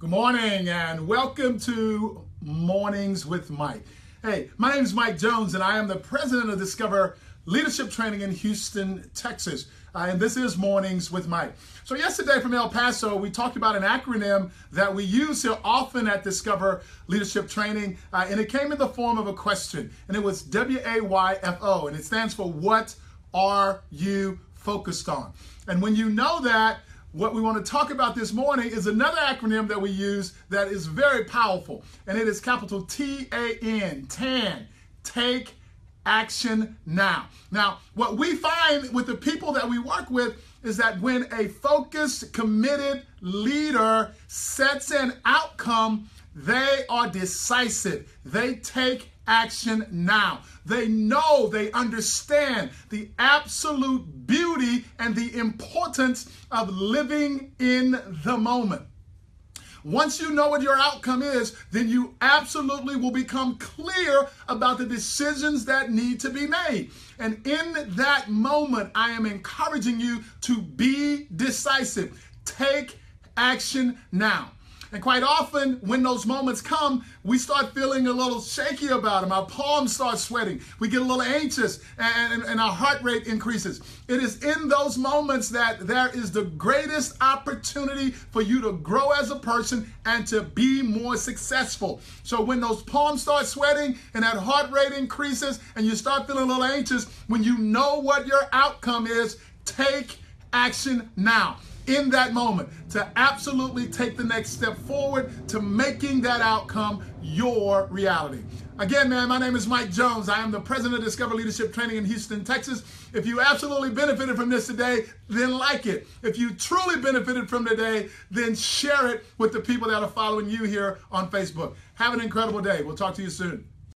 Good morning and welcome to Mornings with Mike. Hey, my name is Mike Jones and I am the president of Discover Leadership Training in Houston, Texas. Uh, and this is Mornings with Mike. So, yesterday from El Paso, we talked about an acronym that we use here often at Discover Leadership Training, uh, and it came in the form of a question, and it was W A Y F O, and it stands for What Are You Focused On? And when you know that, what we want to talk about this morning is another acronym that we use that is very powerful, and it is capital T A N, TAN, Take Action Now. Now, what we find with the people that we work with is that when a focused, committed leader sets an outcome, they are decisive. They take action now. They know, they understand the absolute beauty and the importance of living in the moment. Once you know what your outcome is, then you absolutely will become clear about the decisions that need to be made. And in that moment, I am encouraging you to be decisive. Take action now. And quite often, when those moments come, we start feeling a little shaky about them. Our palms start sweating. We get a little anxious and, and, and, our heart rate increases. It is in those moments that there is the greatest opportunity for you to grow as a person and to be more successful. So when those palms start sweating and that heart rate increases and you start feeling a little anxious, when you know what your outcome is, take action now in that moment to absolutely take the next step forward to making that outcome your reality. Again, man, my name is Mike Jones. I am the president of Discover Leadership Training in Houston, Texas. If you absolutely benefited from this today, then like it. If you truly benefited from today, then share it with the people that are following you here on Facebook. Have an incredible day. We'll talk to you soon.